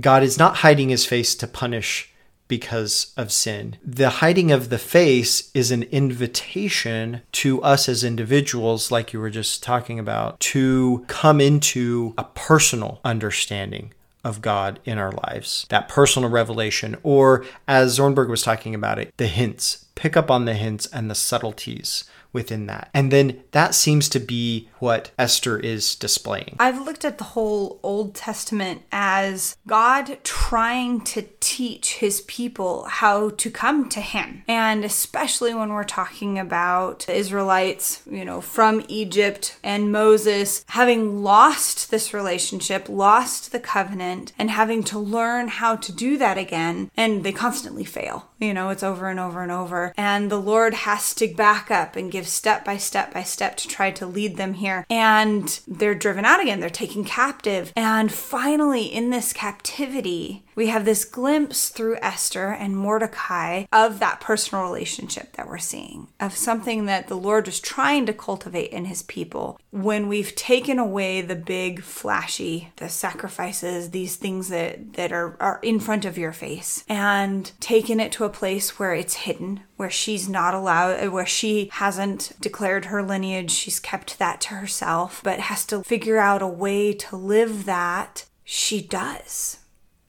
God is not hiding his face to punish because of sin. The hiding of the face is an invitation to us as individuals, like you were just talking about, to come into a personal understanding of God in our lives, that personal revelation, or as Zornberg was talking about it, the hints. Pick up on the hints and the subtleties within that. And then that seems to be what Esther is displaying. I've looked at the whole Old Testament as God trying to teach his people how to come to him. And especially when we're talking about the Israelites, you know, from Egypt and Moses having lost this relationship, lost the covenant, and having to learn how to do that again. And they constantly fail. You know, it's over and over and over. And the Lord has to back up and give step by step by step to try to lead them here. And they're driven out again, they're taken captive. And finally, in this captivity, we have this glimpse through Esther and Mordecai of that personal relationship that we're seeing, of something that the Lord was trying to cultivate in his people. When we've taken away the big, flashy, the sacrifices, these things that, that are, are in front of your face, and taken it to a place where it's hidden, where she's not allowed, where she hasn't declared her lineage, she's kept that to herself, but has to figure out a way to live that, she does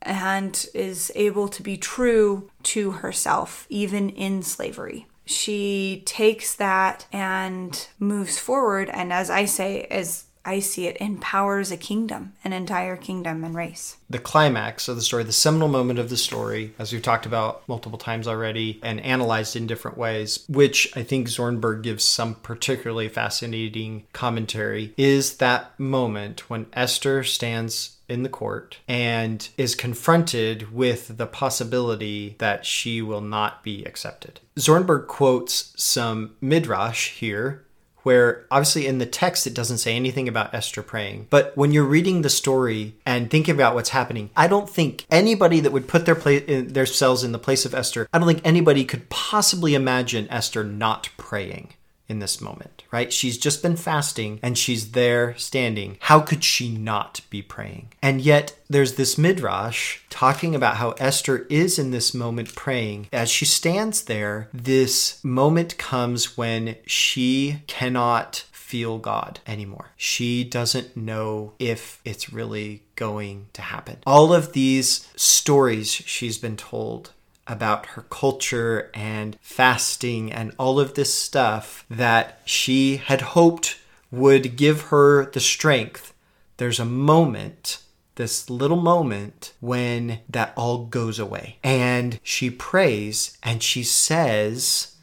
and is able to be true to herself, even in slavery. She takes that and moves forward, and as I say, as I see it, empowers a kingdom, an entire kingdom and race. The climax of the story, the seminal moment of the story, as we've talked about multiple times already and analyzed in different ways, which I think Zornberg gives some particularly fascinating commentary, is that moment when Esther stands in the court and is confronted with the possibility that she will not be accepted. Zornberg quotes some midrash here where obviously in the text it doesn't say anything about Esther praying. But when you're reading the story and thinking about what's happening, I don't think anybody that would put their place themselves in the place of Esther, I don't think anybody could possibly imagine Esther not praying in this moment, right? She's just been fasting and she's there standing. How could she not be praying? And yet there's this midrash talking about how Esther is in this moment praying. As she stands there, this moment comes when she cannot feel God anymore. She doesn't know if it's really going to happen. All of these stories she's been told about her culture and fasting and all of this stuff that she had hoped would give her the strength. There's a moment, this little moment, when that all goes away. And she prays and she says,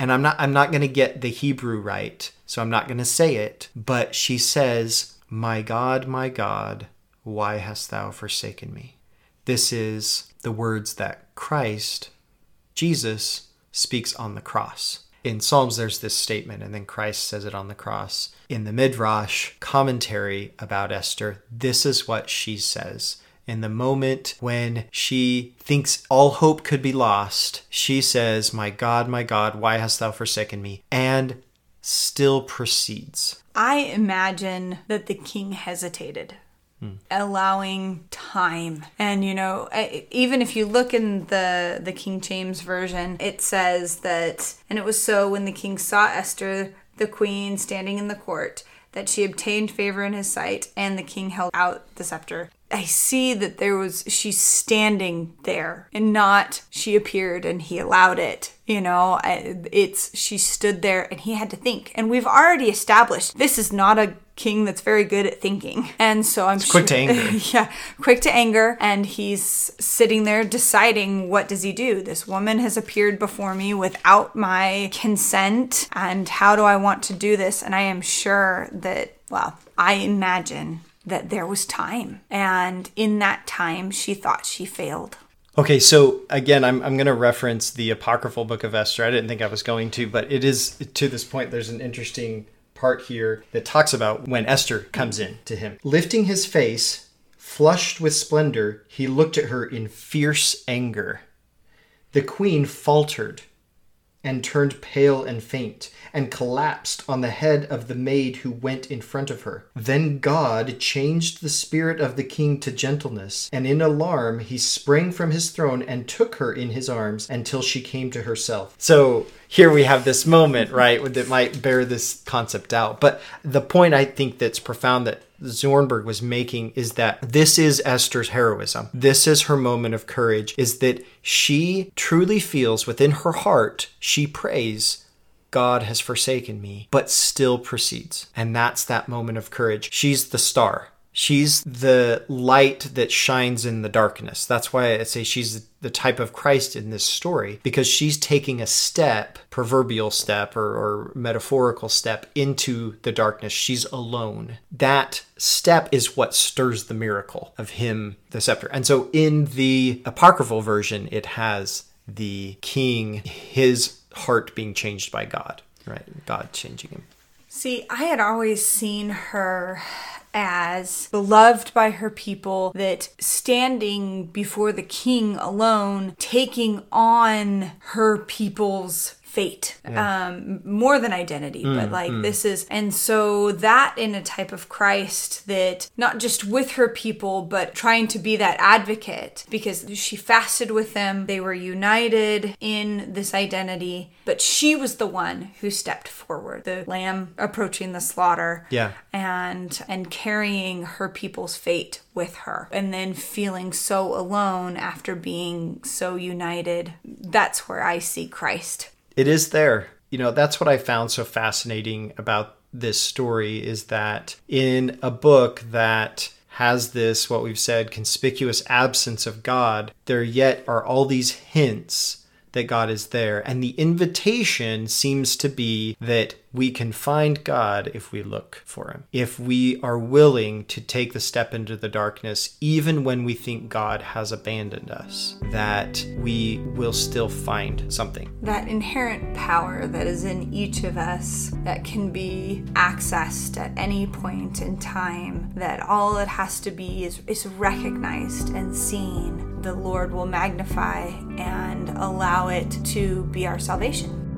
and I'm not I'm not going to get the Hebrew right, so I'm not going to say it, but she says, "My God, my God, why hast thou forsaken me?" This is the words that Christ, Jesus, speaks on the cross. In Psalms, there's this statement, and then Christ says it on the cross. In the Midrash commentary about Esther, this is what she says. In the moment when she thinks all hope could be lost, she says, My God, my God, why hast thou forsaken me? And still proceeds. I imagine that the king hesitated Mm. allowing time and you know even if you look in the the king james version it says that and it was so when the king saw esther the queen standing in the court that she obtained favor in his sight and the king held out the scepter I see that there was she's standing there and not she appeared and he allowed it. You know, it's she stood there and he had to think. And we've already established this is not a king that's very good at thinking. And so I'm quick to anger. *laughs* yeah, quick to anger and he's sitting there deciding what does he do? This woman has appeared before me without my consent and how do I want to do this? And I am sure that well, I imagine that there was time. And in that time, she thought she failed. Okay, so again, I'm, I'm going to reference the apocryphal book of Esther. I didn't think I was going to, but it is to this point, there's an interesting part here that talks about when Esther comes in to him. Lifting his face, flushed with splendor, he looked at her in fierce anger. The queen faltered and turned pale and faint, and collapsed on the head of the maid who went in front of her. Then God changed the spirit of the king to gentleness, and in alarm he sprang from his throne and took her in his arms until she came to herself. So here we have this moment, right, that might bear this concept out. But the point I think that's profound that Zornberg was making is that this is Esther's heroism. This is her moment of courage, is that she truly feels within her heart, she prays, God has forsaken me, but still proceeds. And that's that moment of courage. She's the star. She's the light that shines in the darkness. That's why I say she's the type of Christ in this story, because she's taking a step, proverbial step or, or, metaphorical step, into the darkness. She's alone. That step is what stirs the miracle of him, the scepter. And so in the apocryphal version, it has the king, his heart being changed by God, right? God changing him. See, I had always seen her as beloved by her people, that standing before the king alone, taking on her people's fate yeah. um more than identity mm, but like mm. this is and so that in a type of christ that not just with her people but trying to be that advocate because she fasted with them they were united in this identity but she was the one who stepped forward the lamb approaching the slaughter yeah and and carrying her people's fate with her and then feeling so alone after being so united that's where i see christ it is there. You know, that's what I found so fascinating about this story is that in a book that has this, what we've said, conspicuous absence of God, there yet are all these hints that God is there. And the invitation seems to be that we can find God if we look for Him, if we are willing to take the step into the darkness, even when we think God has abandoned us, that we will still find something. That inherent power that is in each of us that can be accessed at any point in time, that all it has to be is, is recognized and seen, the Lord will magnify and allow it to be our salvation